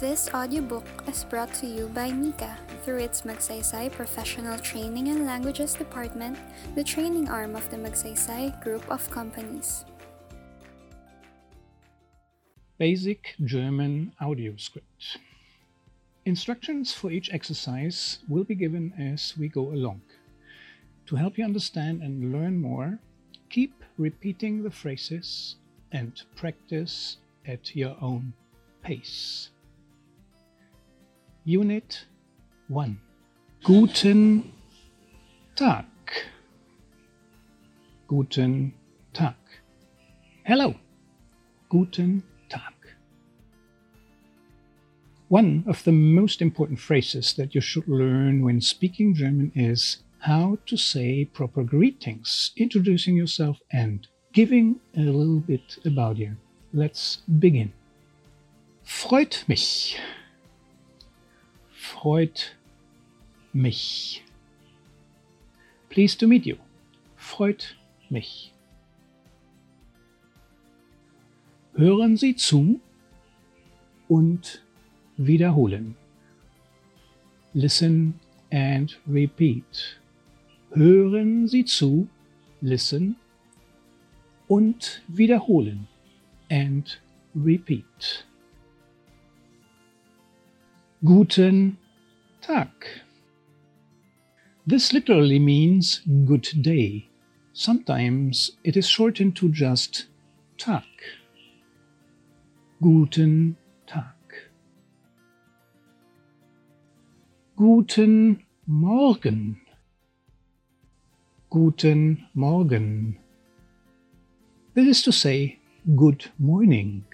This audiobook is brought to you by Mika through its Magsaysay Professional Training and Languages Department, the training arm of the Magsaysay Group of Companies. Basic German Audio Script. Instructions for each exercise will be given as we go along. To help you understand and learn more, keep repeating the phrases and practice at your own pace. Unit 1 Guten Tag. Guten Tag. Hello. Guten Tag. One of the most important phrases that you should learn when speaking German is how to say proper greetings, introducing yourself and giving a little bit about you. Let's begin. Freut mich. Freut mich. Pleased to meet you. Freut mich. Hören Sie zu und wiederholen. Listen and repeat. Hören Sie zu, listen und wiederholen and repeat. Guten Tag. This literally means good day. Sometimes it is shortened to just Tag. Guten Tag. Guten Morgen. Guten Morgen. This is to say good morning.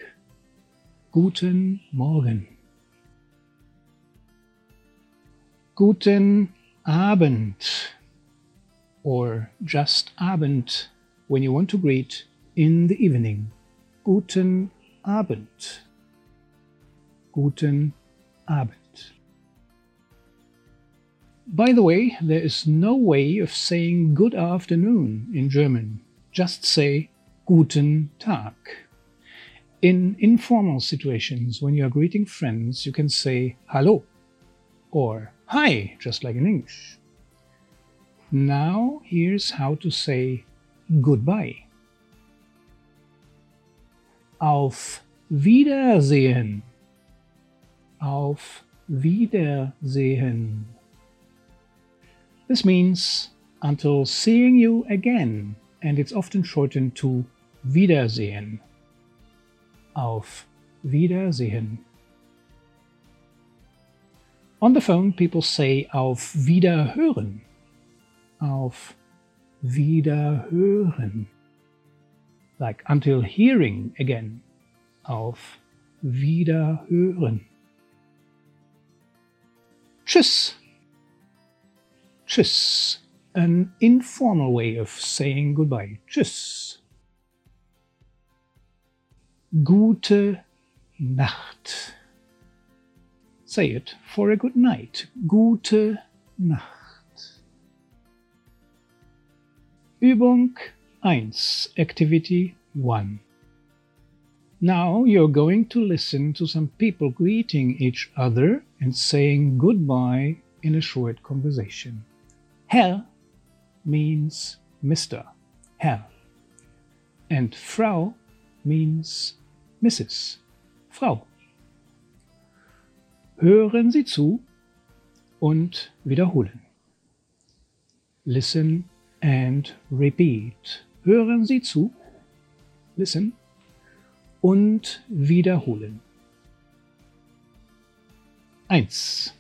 Guten Morgen. Guten Abend or just Abend when you want to greet in the evening. Guten Abend. Guten Abend. By the way, there is no way of saying good afternoon in German. Just say Guten Tag. In informal situations, when you are greeting friends, you can say Hallo or Hi, just like in English. Now, here's how to say goodbye. Auf Wiedersehen. Auf Wiedersehen. This means until seeing you again, and it's often shortened to Wiedersehen. Auf Wiedersehen. On the phone, people say auf Wiederhören. Auf Wiederhören. Like until hearing again. Auf Wiederhören. Tschüss. Tschüss. An informal way of saying goodbye. Tschüss. Gute Nacht. Say it for a good night. Gute Nacht. Übung 1. Activity 1. Now you're going to listen to some people greeting each other and saying goodbye in a short conversation. Herr means Mr. Herr. And Frau means Mrs. Frau. Hören Sie zu und wiederholen. Listen and repeat. Hören Sie zu, listen und wiederholen. 1.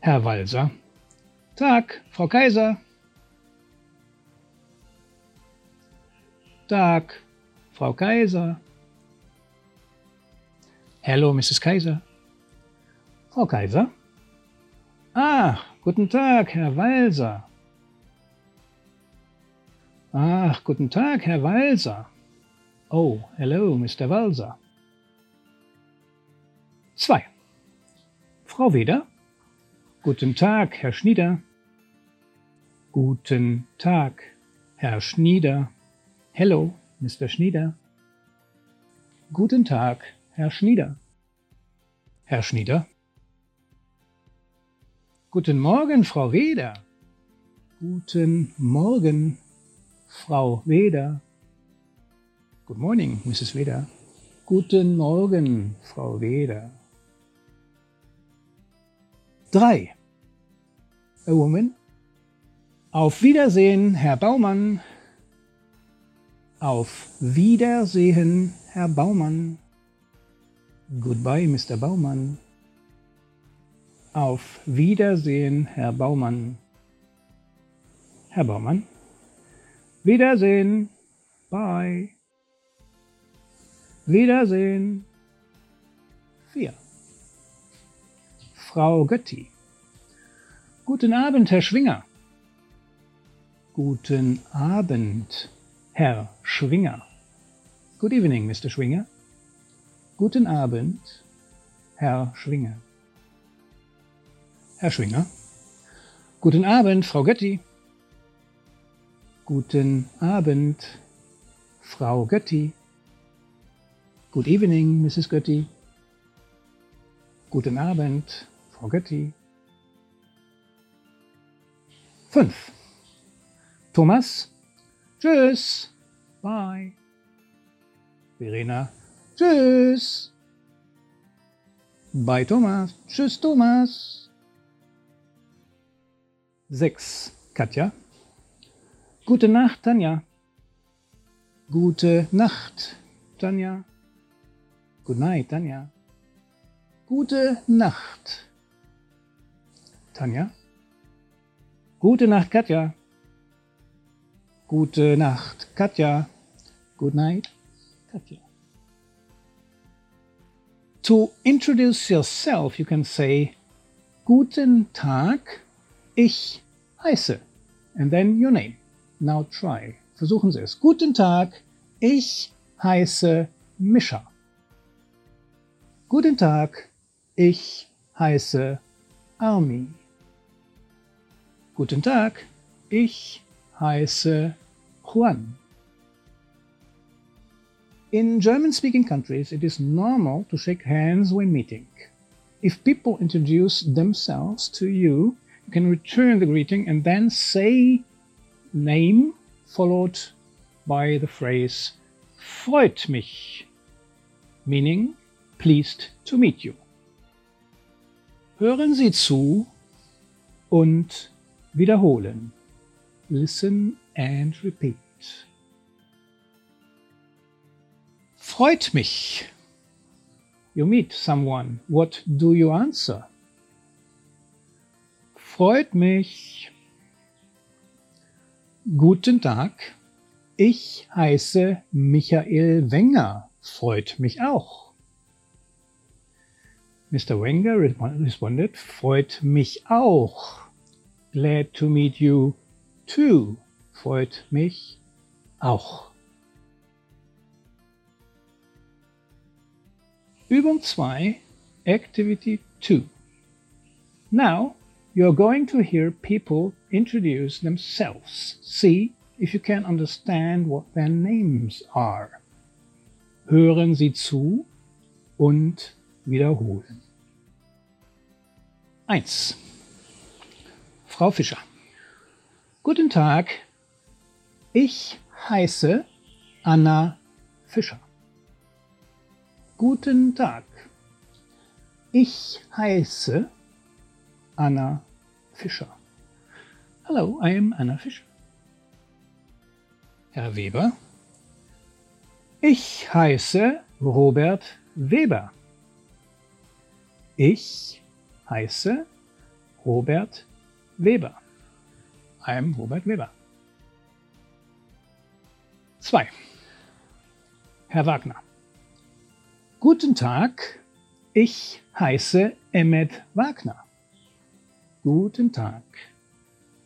Herr Walser. Tag, Frau Kaiser. Tag, Frau Kaiser. Hello, Mrs. Kaiser. Frau Kaiser? Ah, guten Tag, Herr Walser. Ach, guten Tag, Herr Walser. Oh, hello, Mr. Walser. 2. Frau Weder? Guten Tag, Herr Schnieder. Guten Tag, Herr Schnieder. Hello, Mr. Schnieder. Guten Tag, Herr Schnieder. Herr Schnieder. Guten Morgen, Frau Weder. Guten Morgen, Frau Weder. Good morning, Mrs. Weder. Guten Morgen, Frau Weder. 3. A woman. Auf Wiedersehen, Herr Baumann. Auf Wiedersehen, Herr Baumann. Goodbye, Mr. Baumann. Auf Wiedersehen, Herr Baumann. Herr Baumann. Wiedersehen. Bye. Wiedersehen. 4. Frau Götti. Guten Abend, Herr Schwinger. Guten Abend, Herr Schwinger. Good evening, Mr. Schwinger. Guten Abend, Herr Schwinger. Herr Schwinger. Guten Abend, Frau Götti. Guten Abend, Frau Götti. Good evening, Mrs. Götti. Guten Abend, Frau Götti. 5. Thomas. Tschüss. Bye. Verena. Tschüss. Bye, Thomas. Tschüss, Thomas. 6. Katja. Gute Nacht, Tanja. Gute Nacht, Tanja. Good night, Tanja. Gute Nacht, Tanja. Gute Nacht, Katja. Gute Nacht, Katja. Good night, Katja. To introduce yourself, you can say, Guten Tag, ich heiße, and then your name. Now try. Versuchen Sie es. Guten Tag, ich heiße Mischa. Guten Tag, ich heiße Army. Guten Tag, ich heiße Juan. In German-speaking countries, it is normal to shake hands when meeting. If people introduce themselves to you, you can return the greeting and then say name followed by the phrase freut mich, meaning pleased to meet you. Hören Sie zu und wiederholen. Listen and repeat. Freut mich. You meet someone. What do you answer? Freut mich. Guten Tag. Ich heiße Michael Wenger. Freut mich auch. Mr. Wenger responded, freut mich auch. Glad to meet you too. Freut mich auch. Übung 2, Activity 2. Now, you're going to hear people introduce themselves. See if you can understand what their names are. Hören Sie zu und wiederholen. 1. Frau Fischer. Guten Tag, ich heiße Anna Fischer. Guten Tag, ich heiße Anna Fischer. Hello, I am Anna Fischer. Herr Weber. Ich heiße Robert Weber. Ich heiße Robert Weber. I am Robert Weber. 2. Herr Wagner. Guten Tag, ich heiße Emmet Wagner. Guten Tag,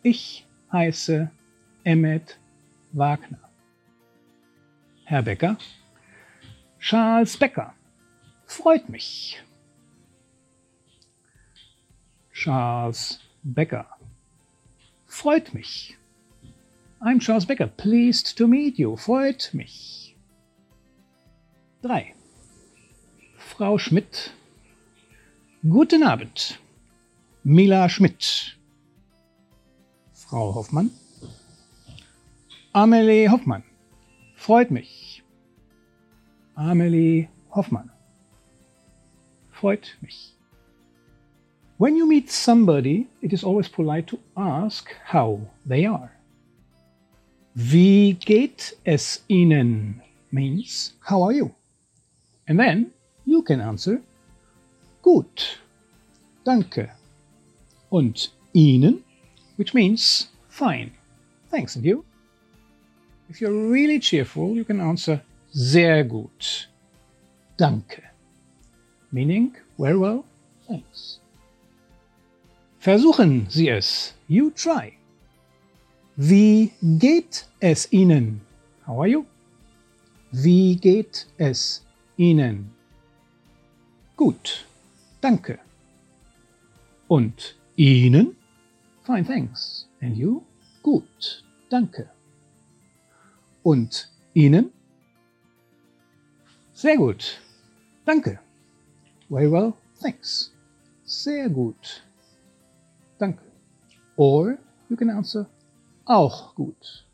ich heiße Emmet Wagner. Herr Becker. Charles Becker. Freut mich. Charles Becker. Freut mich. I'm Charles Becker. Pleased to meet you. Freut mich. 3. Frau Schmidt. Guten Abend. Mila Schmidt. Frau Hoffmann. Amelie Hoffmann. Freut mich. Amelie Hoffmann. Freut mich. When you meet somebody, it is always polite to ask how they are. Wie geht es Ihnen means how are you? And then you can answer gut, danke. Und Ihnen, which means fine, thanks. And you? If you're really cheerful, you can answer sehr gut, danke. Meaning very well, thanks. Versuchen Sie es. You try. Wie geht es Ihnen? How are you? Wie geht es Ihnen? Gut, danke. Und Ihnen? Fine, thanks. And you? Gut, danke. Und Ihnen? Sehr gut, danke. Very well, thanks. Sehr gut, danke. Or you can answer auch gut,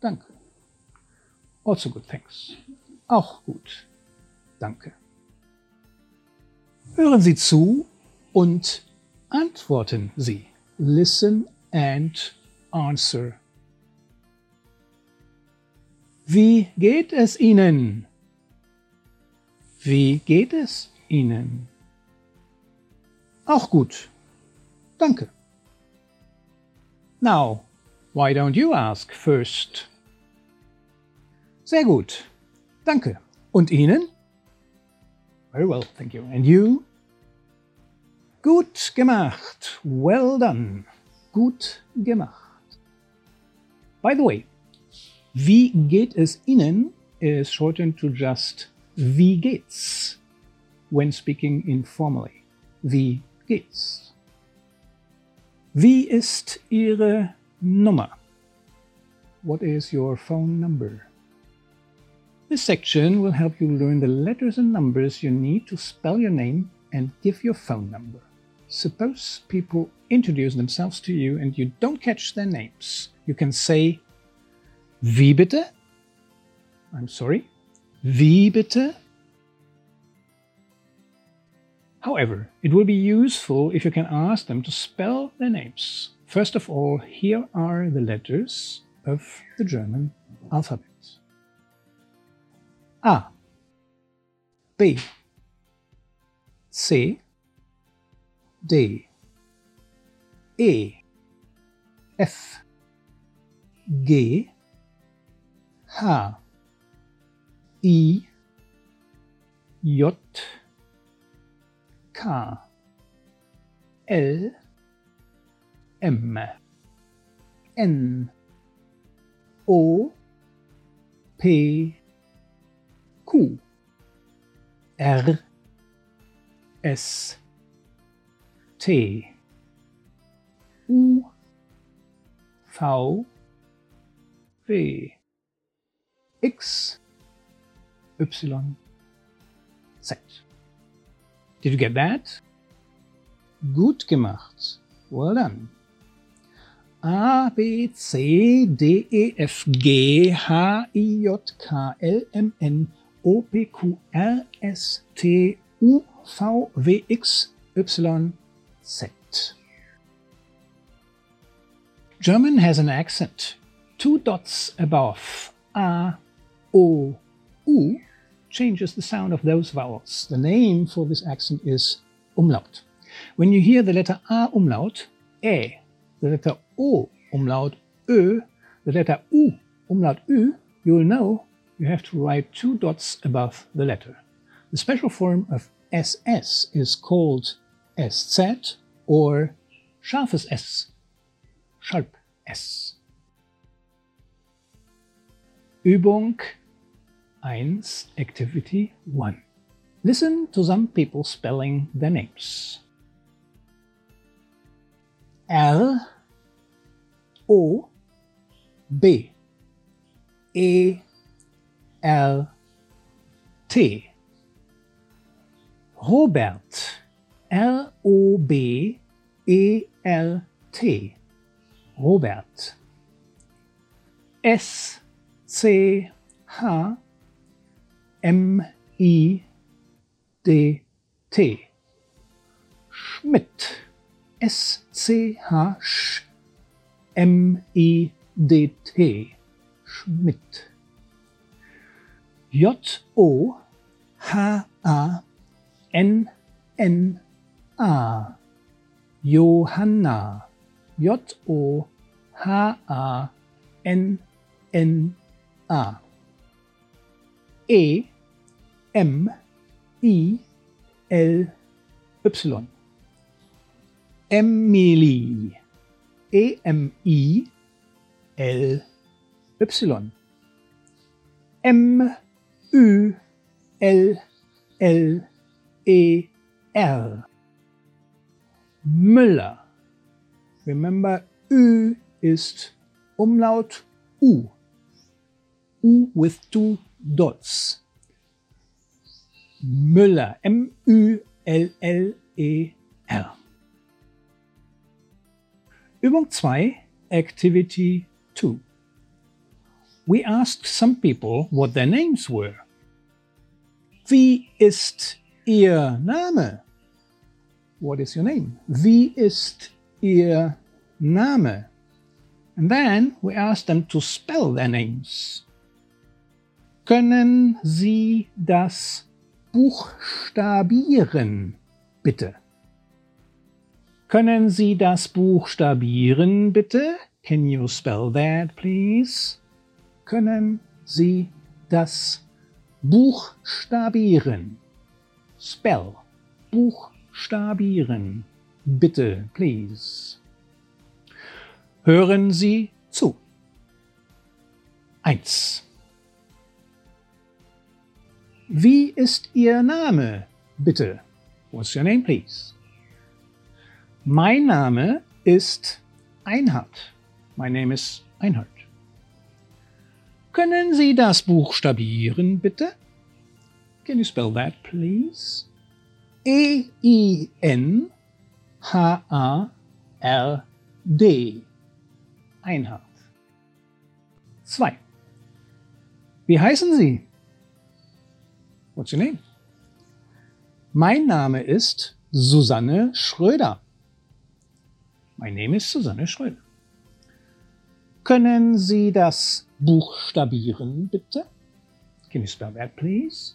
danke. Also good, thanks. Auch gut. Danke. Hören Sie zu und antworten Sie. Listen and answer. Wie geht es Ihnen? Wie geht es Ihnen? Auch gut. Danke. Now, why don't you ask first? Sehr gut. Danke. Und Ihnen? Very well, thank you. And you? Gut gemacht. Well done. Gut gemacht. By the way, wie geht es Ihnen is shortened to just wie geht's when speaking informally. Wie geht's? Wie ist Ihre Nummer? What is your phone number? This section will help you learn the letters and numbers you need to spell your name and give your phone number. Suppose people introduce themselves to you and you don't catch their names. You can say, Wie bitte? I'm sorry. Wie bitte? However, it will be useful if you can ask them to spell their names. First of all, here are the letters of the German alphabet. A. B. C. D. E. F. G. H. I. J. K. L. M. N. O. P R. S. T. U. V. W. X. Y. Z. Did you get that? Gut gemacht. Well done. A, B, C, D, E, F, G, H, I, J, K, L, M, N, O, P, Q, R, S, T, U, V, W, X, Y, Z. German has an accent. Two dots above A, O, U changes the sound of those vowels. The name for this accent is umlaut. When you hear the letter A umlaut, E, the letter O umlaut Ö, the letter U umlaut Ü, you will know you have to write two dots above the letter. The special form of SS is called SZ or scharfes S, sharp S. Übung 1, Activity 1. Listen to some people spelling their names. R O B E L T Robert R-O-B-E-R-T. Robert. S-C-H-M-I-D-T. Schmidt. S-C-H-M-I-D-T. Schmidt. J-O-H-A-N-N-A. Johanna. J-O-H-A-N-N-A. E M I L Y. Emily. E M I L Y. M Ü L L E R. Müller. Remember, Ü ist Umlaut U. U with two dots. Müller. M-Ü-L-L-E-R. Übung 2, Activity 2. We asked some people what their names were. Wie ist Ihr Name? What is your name? Wie ist Ihr Name? And then we asked them to spell their names. Können Sie das buchstabieren, bitte? Können Sie das buchstabieren, bitte? Can you spell that, please? Können Sie das buchstabieren? Spell. Buchstabieren. Bitte, please. Hören Sie zu. 1. Wie ist Ihr Name, bitte? What's your name, please? Mein Name ist Einhard. My name is Einhard. Können Sie das buchstabieren, bitte? Can you spell that, please? E-I-N-H-A-R-D. Einhard. 2. Wie heißen Sie? What's your name? Mein Name ist Susanne Schröder. My name is Susanne Schröder. Können Sie das buchstabieren, bitte? Can you spell that, please?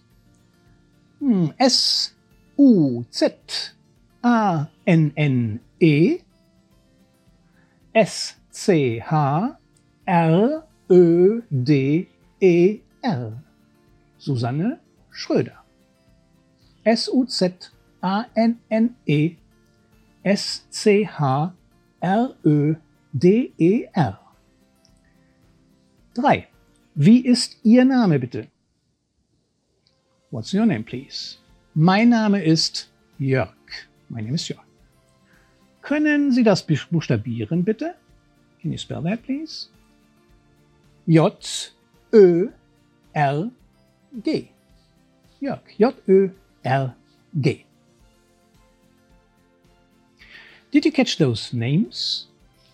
Hm, S U Z A N N E S C H R Ö D E R Susanne Schröder. S U Z A N N E S C H R Ö D E R 3. Wie ist Ihr Name bitte? What's your name, please? Mein Name ist Jörg. My name is Jörg. Können Sie das buchstabieren, bitte? Can you spell that, please? Jörg. J, Ö, R, G. Did you catch those names?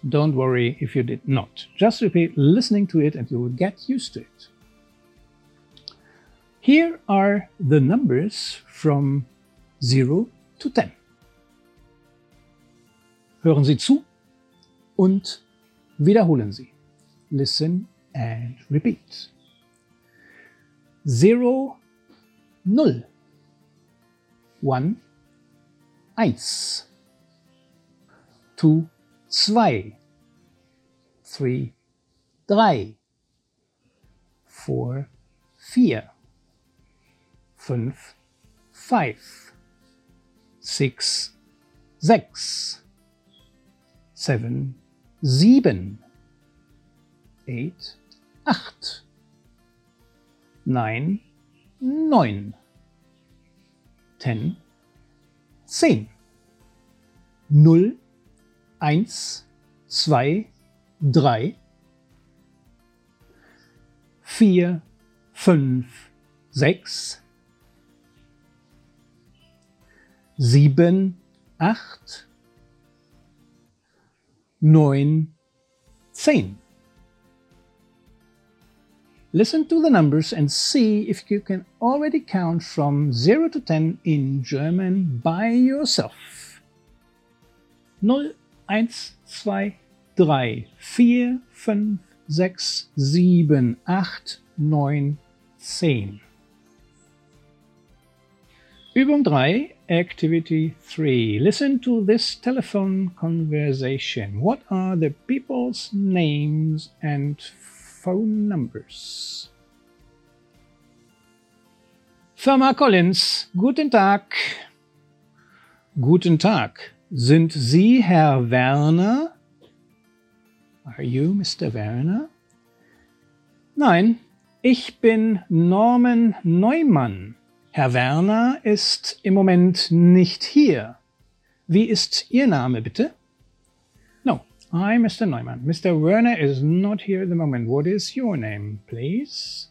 Don't worry if you did not. Just repeat listening to it and you will get used to it. Here are the numbers from 0 to 10. Hören Sie zu und wiederholen Sie. Listen and repeat. 0, 0. 1, 1. 2, zwei, three, drei, four, vier, fünf, five, six, sechs, seven, sieben, eight, acht, nine, neun, ten, zehn, null, eins, zwei, drei, vier, fünf, sechs, sieben, acht, neun, zehn. Listen to the numbers and see if you can already count from 0 to 10 in German by yourself. 0, 1, 2, 3, 4, 5, 6, 7, 8, 9, 10. Übung 3, Activity 3. Listen to this telephone conversation. What are the people's names and phone numbers? Firma Collins, guten Tag. Guten Tag. Sind Sie Herr Werner? Are you Mr. Werner? Nein, ich bin Norman Neumann. Herr Werner ist im Moment nicht hier. Wie ist Ihr Name bitte? No, I'm Mr. Neumann. Mr. Werner is not here at the moment. What is your name, please?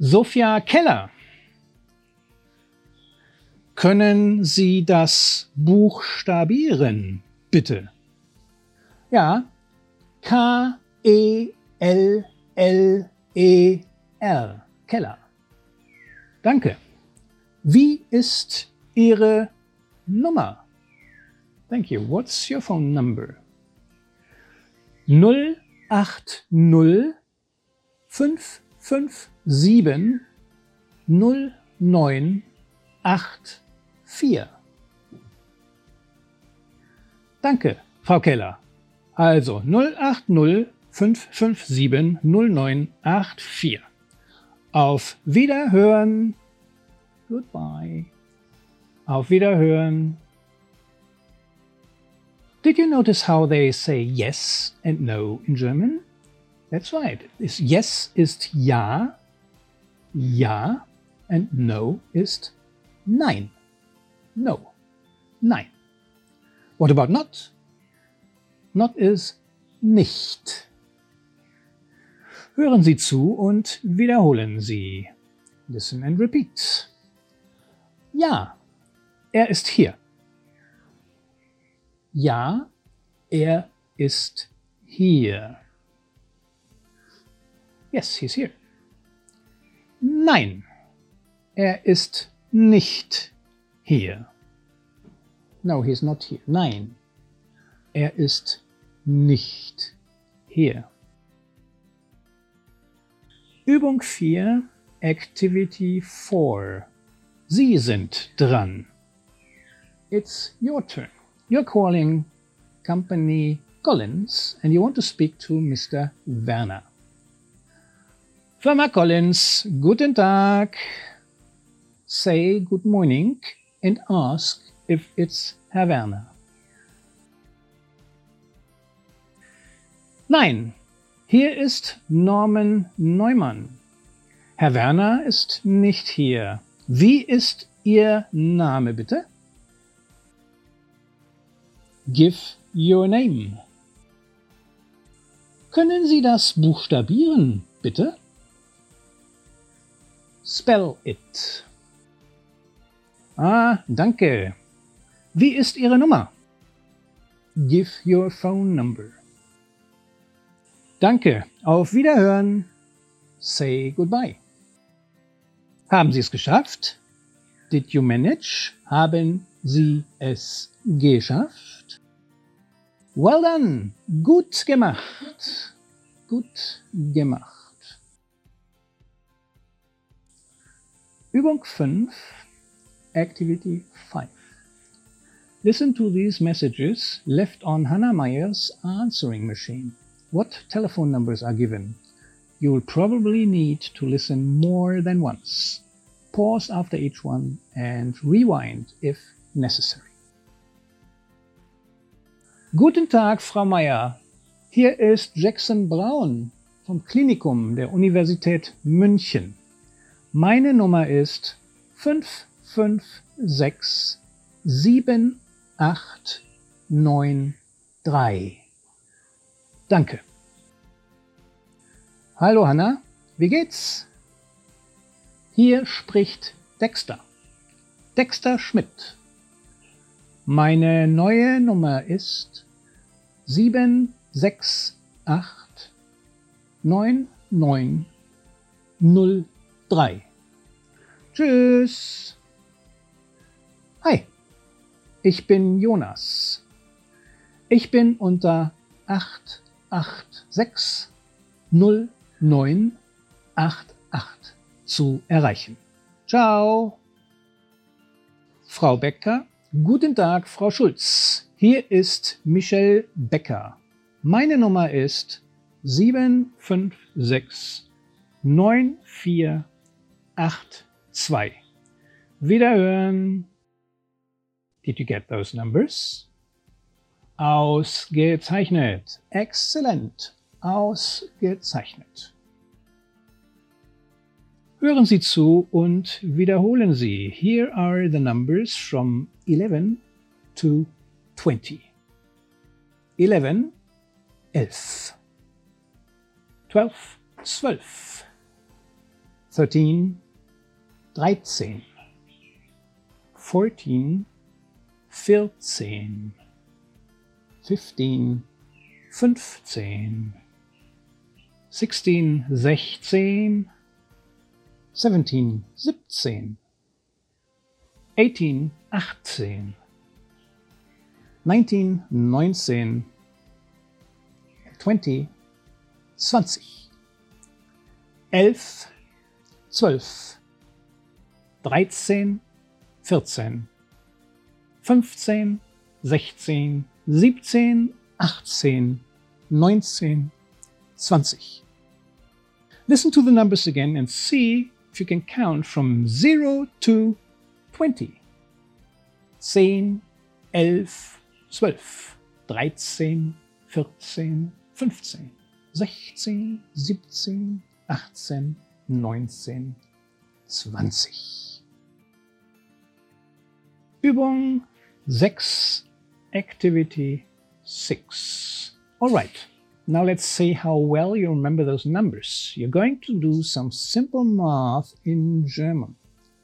Sophia Keller. Können Sie das buchstabieren, bitte? Ja. K-E-L-L-E R. Keller. Danke. Wie ist Ihre Nummer? Thank you. What's your phone number? 080 557 0984. Danke, Frau Keller. Also 080 557 0984. Auf Wiederhören. Goodbye. Auf Wiederhören. Did you notice how they say yes and no in German? That's right. Yes ist ja, ja, and no ist nein. No, nein. What about not? Not is nicht. Hören Sie zu und wiederholen Sie. Listen and repeat. Ja, er ist hier. Ja, er ist hier. Yes, he's here. Nein, er ist nicht hier. No, he's not here. Nein, er ist nicht hier. Übung 4, Activity 4. Sie sind dran. It's your turn. You're calling company Collins and you want to speak to Mr. Werner. Firma Collins, guten Tag. Say good morning and ask if it's Werner. Nein, hier ist Norman Neumann. Herr Werner ist nicht hier. Wie ist Ihr Name bitte? Give your name. Können Sie das buchstabieren, bitte? Spell it. Ah, danke. Wie ist Ihre Nummer? Give your phone number. Danke, auf Wiederhören. Say goodbye. Haben Sie es geschafft? Did you manage? Haben Sie es geschafft? Well done. Gut gemacht. Gut gemacht. Übung 5, Activity 5. Listen to these messages left on Hannah Meyer's answering machine. what telephone numbers are given, you will probably need to listen more than once. Pause after each one and rewind if necessary. Guten Tag, Frau Meyer. Hier ist Jackson Braun vom Klinikum der Universität München. Meine Nummer ist 556 7893. Danke. Hallo Hanna, wie geht's? Hier spricht Dexter. Dexter Schmidt. Meine neue Nummer ist 768 9903. Tschüss. Ich bin Jonas. Ich bin unter 886 0988 zu erreichen. Ciao. Frau Becker. Guten Tag, Frau Schulz. Hier ist Michelle Becker. Meine Nummer ist 756 9482. Wiederhören. Did you get those numbers? Ausgezeichnet. Exzellent. Ausgezeichnet. Hören Sie zu und wiederholen Sie. Here are the numbers from 11 to 20. 11, 11. 12, 12. 13, 13. 14, 14. 15, 15. 16, 16. 17, 17. 18, 18. 19, 19. 20, 20. 11, 12. 13, 14. 15, 16, 17, 18, 19, 20. Listen to the numbers again and see if you can count from 0 to 20. 10, 11, 12, 13, 14, 15, 16, 17, 18, 19, 20. Übung 6, Activity 6. All right. Now let's see how well you remember those numbers. You're going to do some simple math in German.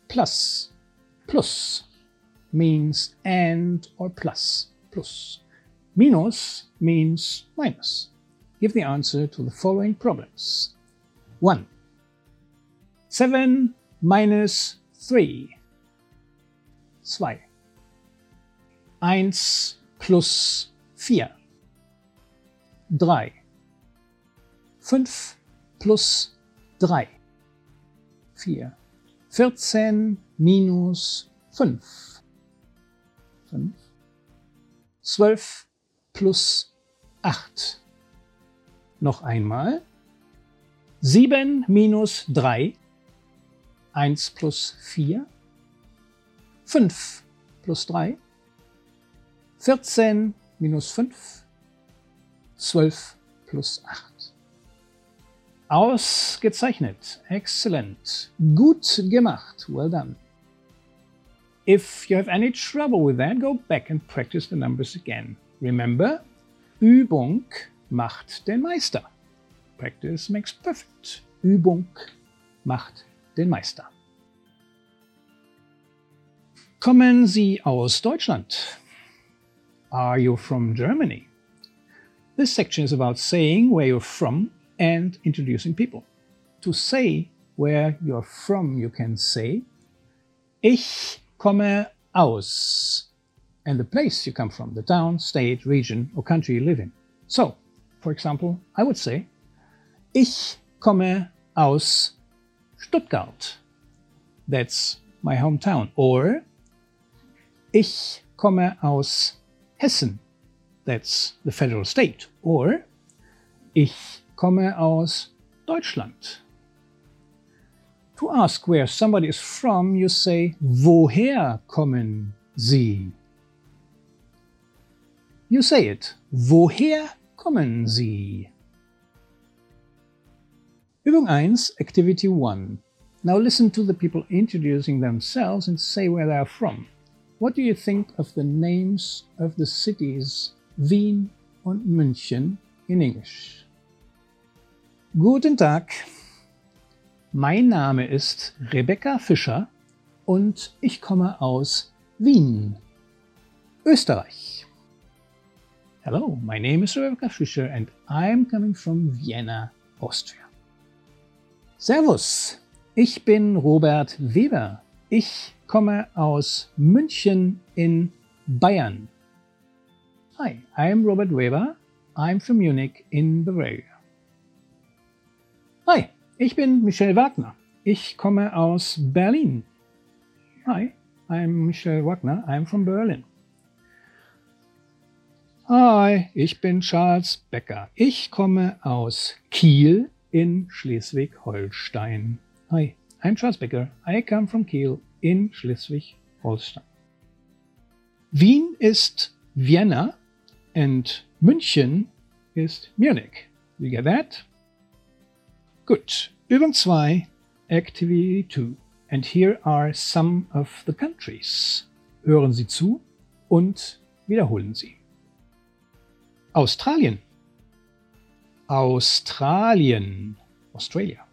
Plus, plus means and or plus, plus. Minus means minus. Give the answer to the following problems. 1. 7 minus 3. 2. 1 plus 4. 3. 5 plus 3. 4. 14 minus 5. 5. 12 plus 8. Noch einmal. 7 minus 3. 1 plus 4. 5 plus 3. 14 minus 5. 12 plus 8. Ausgezeichnet. Excellent. Gut gemacht. Well done. If you have any trouble with that, go back and practice the numbers again. Remember, Übung macht den Meister. Practice makes perfect. Übung macht den Meister. Kommen Sie aus Deutschland? Are you from Germany? This section is about saying where you're from and introducing people. To say where you're from, you can say Ich komme aus and the place you come from, the town, state, region or country you live in. So, for example, I would say Ich komme aus Stuttgart. That's my hometown. Or Ich komme aus Hessen. That's the federal state. Or Ich komme aus Deutschland. To ask where somebody is from, you say Woher kommen Sie? You say it. Woher kommen Sie? Übung 1, Activity 1. Now listen to the people introducing themselves and say where they are from. What do you think of the names of the cities Wien und München in English. Guten Tag, mein Name ist Rebecca Fischer und ich komme aus Wien, Österreich. Hello, my name is Rebecca Fischer and I'm coming from Vienna, Austria. Servus, ich bin Robert Weber. Ich komme aus München in Bayern. Hi, I'm Robert Weber. I'm from Munich in Bavaria. Hi, ich bin Michel Wagner. Ich komme aus Berlin. Hi, I'm Michel Wagner. I'm from Berlin. Hi, ich bin Charles Becker. Ich komme aus Kiel in Schleswig-Holstein. Hi, I'm Charles Becker. I come from Kiel in Schleswig-Holstein. Wien ist Vienna and München ist Munich. You get that? Gut. Übung 2, Activity 2. And here are some of the countries. Hören Sie zu und wiederholen Sie. Australien. Australien. Australia.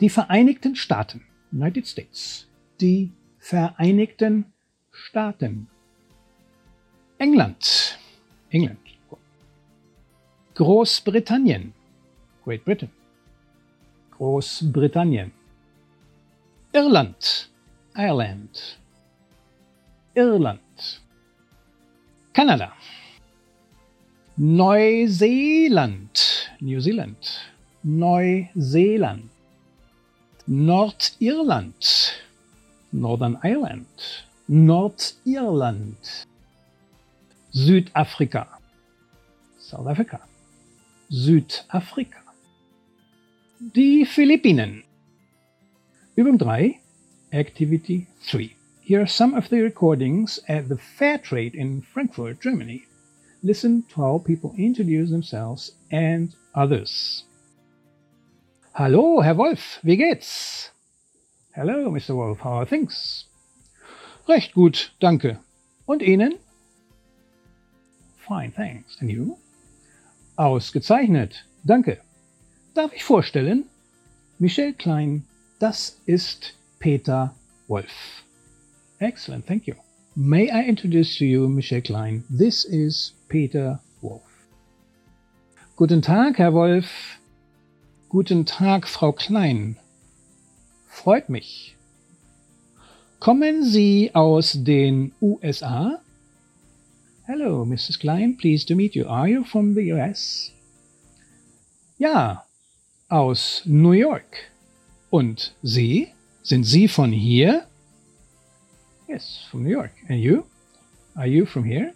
Die Vereinigten Staaten. United States. Die Vereinigten Staaten. England. England. Großbritannien. Great Britain. Großbritannien. Irland. Ireland. Irland. Kanada. Neuseeland. New Zealand. Neuseeland. Nordirland. Northern Ireland. Nordirland. Südafrika. South Africa. Südafrika. Die Philippinen. Übung 3, Activity 3. Here are some of the recordings at the Fair Trade in Frankfurt, Germany. Listen to how people introduce themselves and others. Hallo, Herr Wolf, wie geht's? Hello, Mr. Wolf, how are things? Recht gut, danke. Und Ihnen? Fine, thanks. And you? Ausgezeichnet, danke. Darf ich vorstellen? Michel Klein, das ist Peter Wolf. Excellent, thank you. May I introduce to you Michel Klein? This is Peter Wolf. Guten Tag, Herr Wolf. Guten Tag, Frau Klein. Freut mich. Kommen Sie aus den USA? Hello, Mrs. Klein. Pleased to meet you. Are you from the US? Ja, aus New York. Und Sie? Sind Sie von hier? Yes, from New York. And you? Are you from here?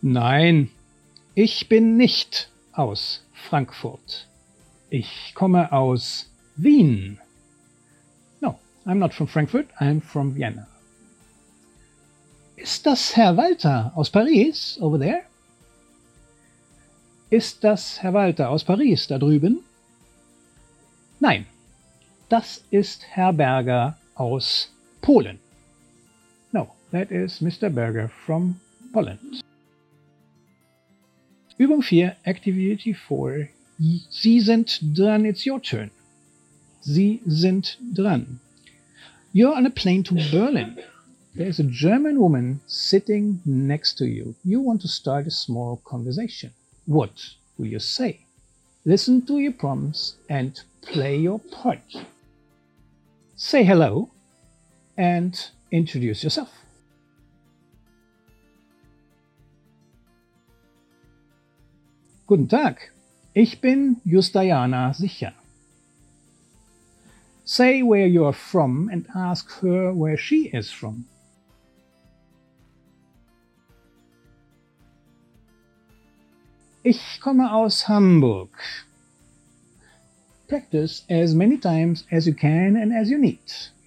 Nein, ich bin nicht aus Frankfurt. Ich komme aus Wien. No, I'm not from Frankfurt, I'm from Vienna. Ist das Herr Walter aus Paris, over there? Ist das Herr Walter aus Paris, da drüben? Nein, das ist Herr Berger aus Polen. No, that is Mr. Berger from Poland. Übung 4, Activity 4. Sie sind dran, it's your turn. Sie sind dran. You're on a plane to Berlin. There's a German woman sitting next to you. You want to start a small conversation. What will you say? Listen to your prompts and play your part. Say hello and introduce yourself. Guten Tag, ich bin Justayana Sicher. Say where you are from and ask her where she is from. Ich komme aus Hamburg. Practice as many times as you can and as you need.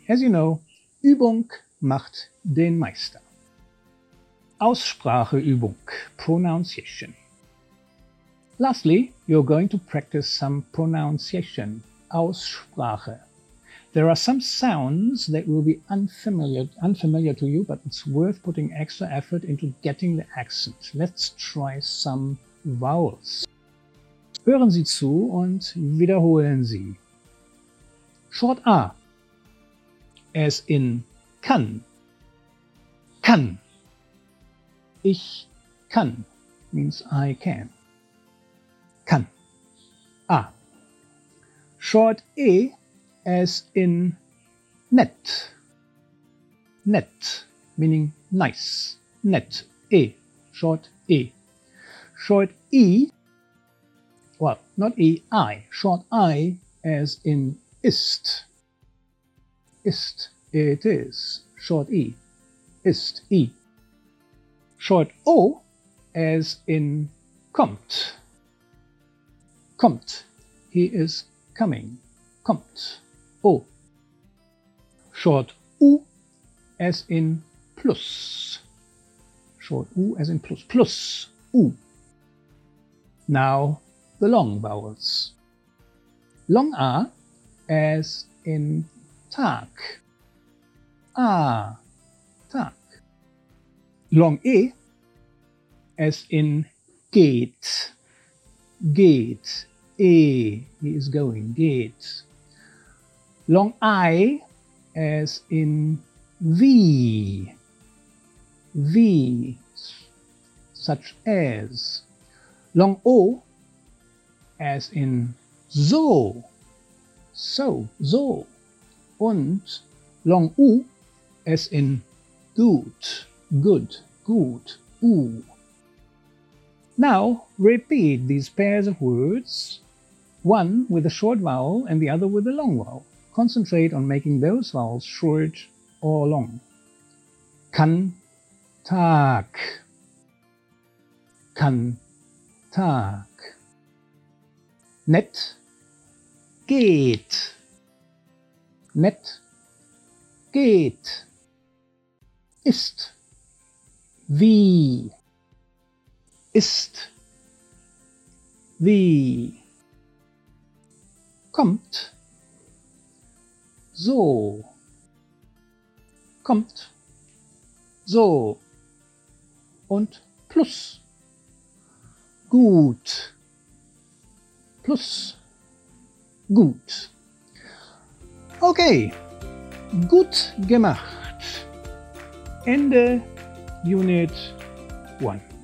As you know, Übung macht den Meister. Ausspracheübung, pronunciation. Lastly, you're going to practice some pronunciation, Aussprache. There are some sounds that will be unfamiliar, unfamiliar to you, but it's worth putting extra effort into getting the accent. Let's try some vowels. Hören Sie zu und wiederholen Sie. Short A. as in kann. Kann. Ich kann means I can. A. Short E as in net. Net meaning nice. Net. E. Short E. Short E, well, not E, I. Short I as in ist. Ist. It is. Short E. Ist. E. Short O as in kommt. Kommt. He is coming. Kommt. O. Short U as in plus. Short U as in plus. Plus. U. Now the long vowels. Long A as in Tag. A. Tag. Long E as in geht. Geht. He is going. Geht. Long I as in V, V, Such as. Long O as in so. So. So. Und Long U as in gut. Good. Gut. U. Now repeat these pairs of words, one with a short vowel and the other with a long vowel. Concentrate on making those vowels short or long. Kann Tag. Kann Tag. Nett geht. Nett geht. Ist. Wie ist wie kommt. So. Kommt. So. Und plus. Gut. Plus. Gut. Okay. Gut gemacht. Ende Unit 1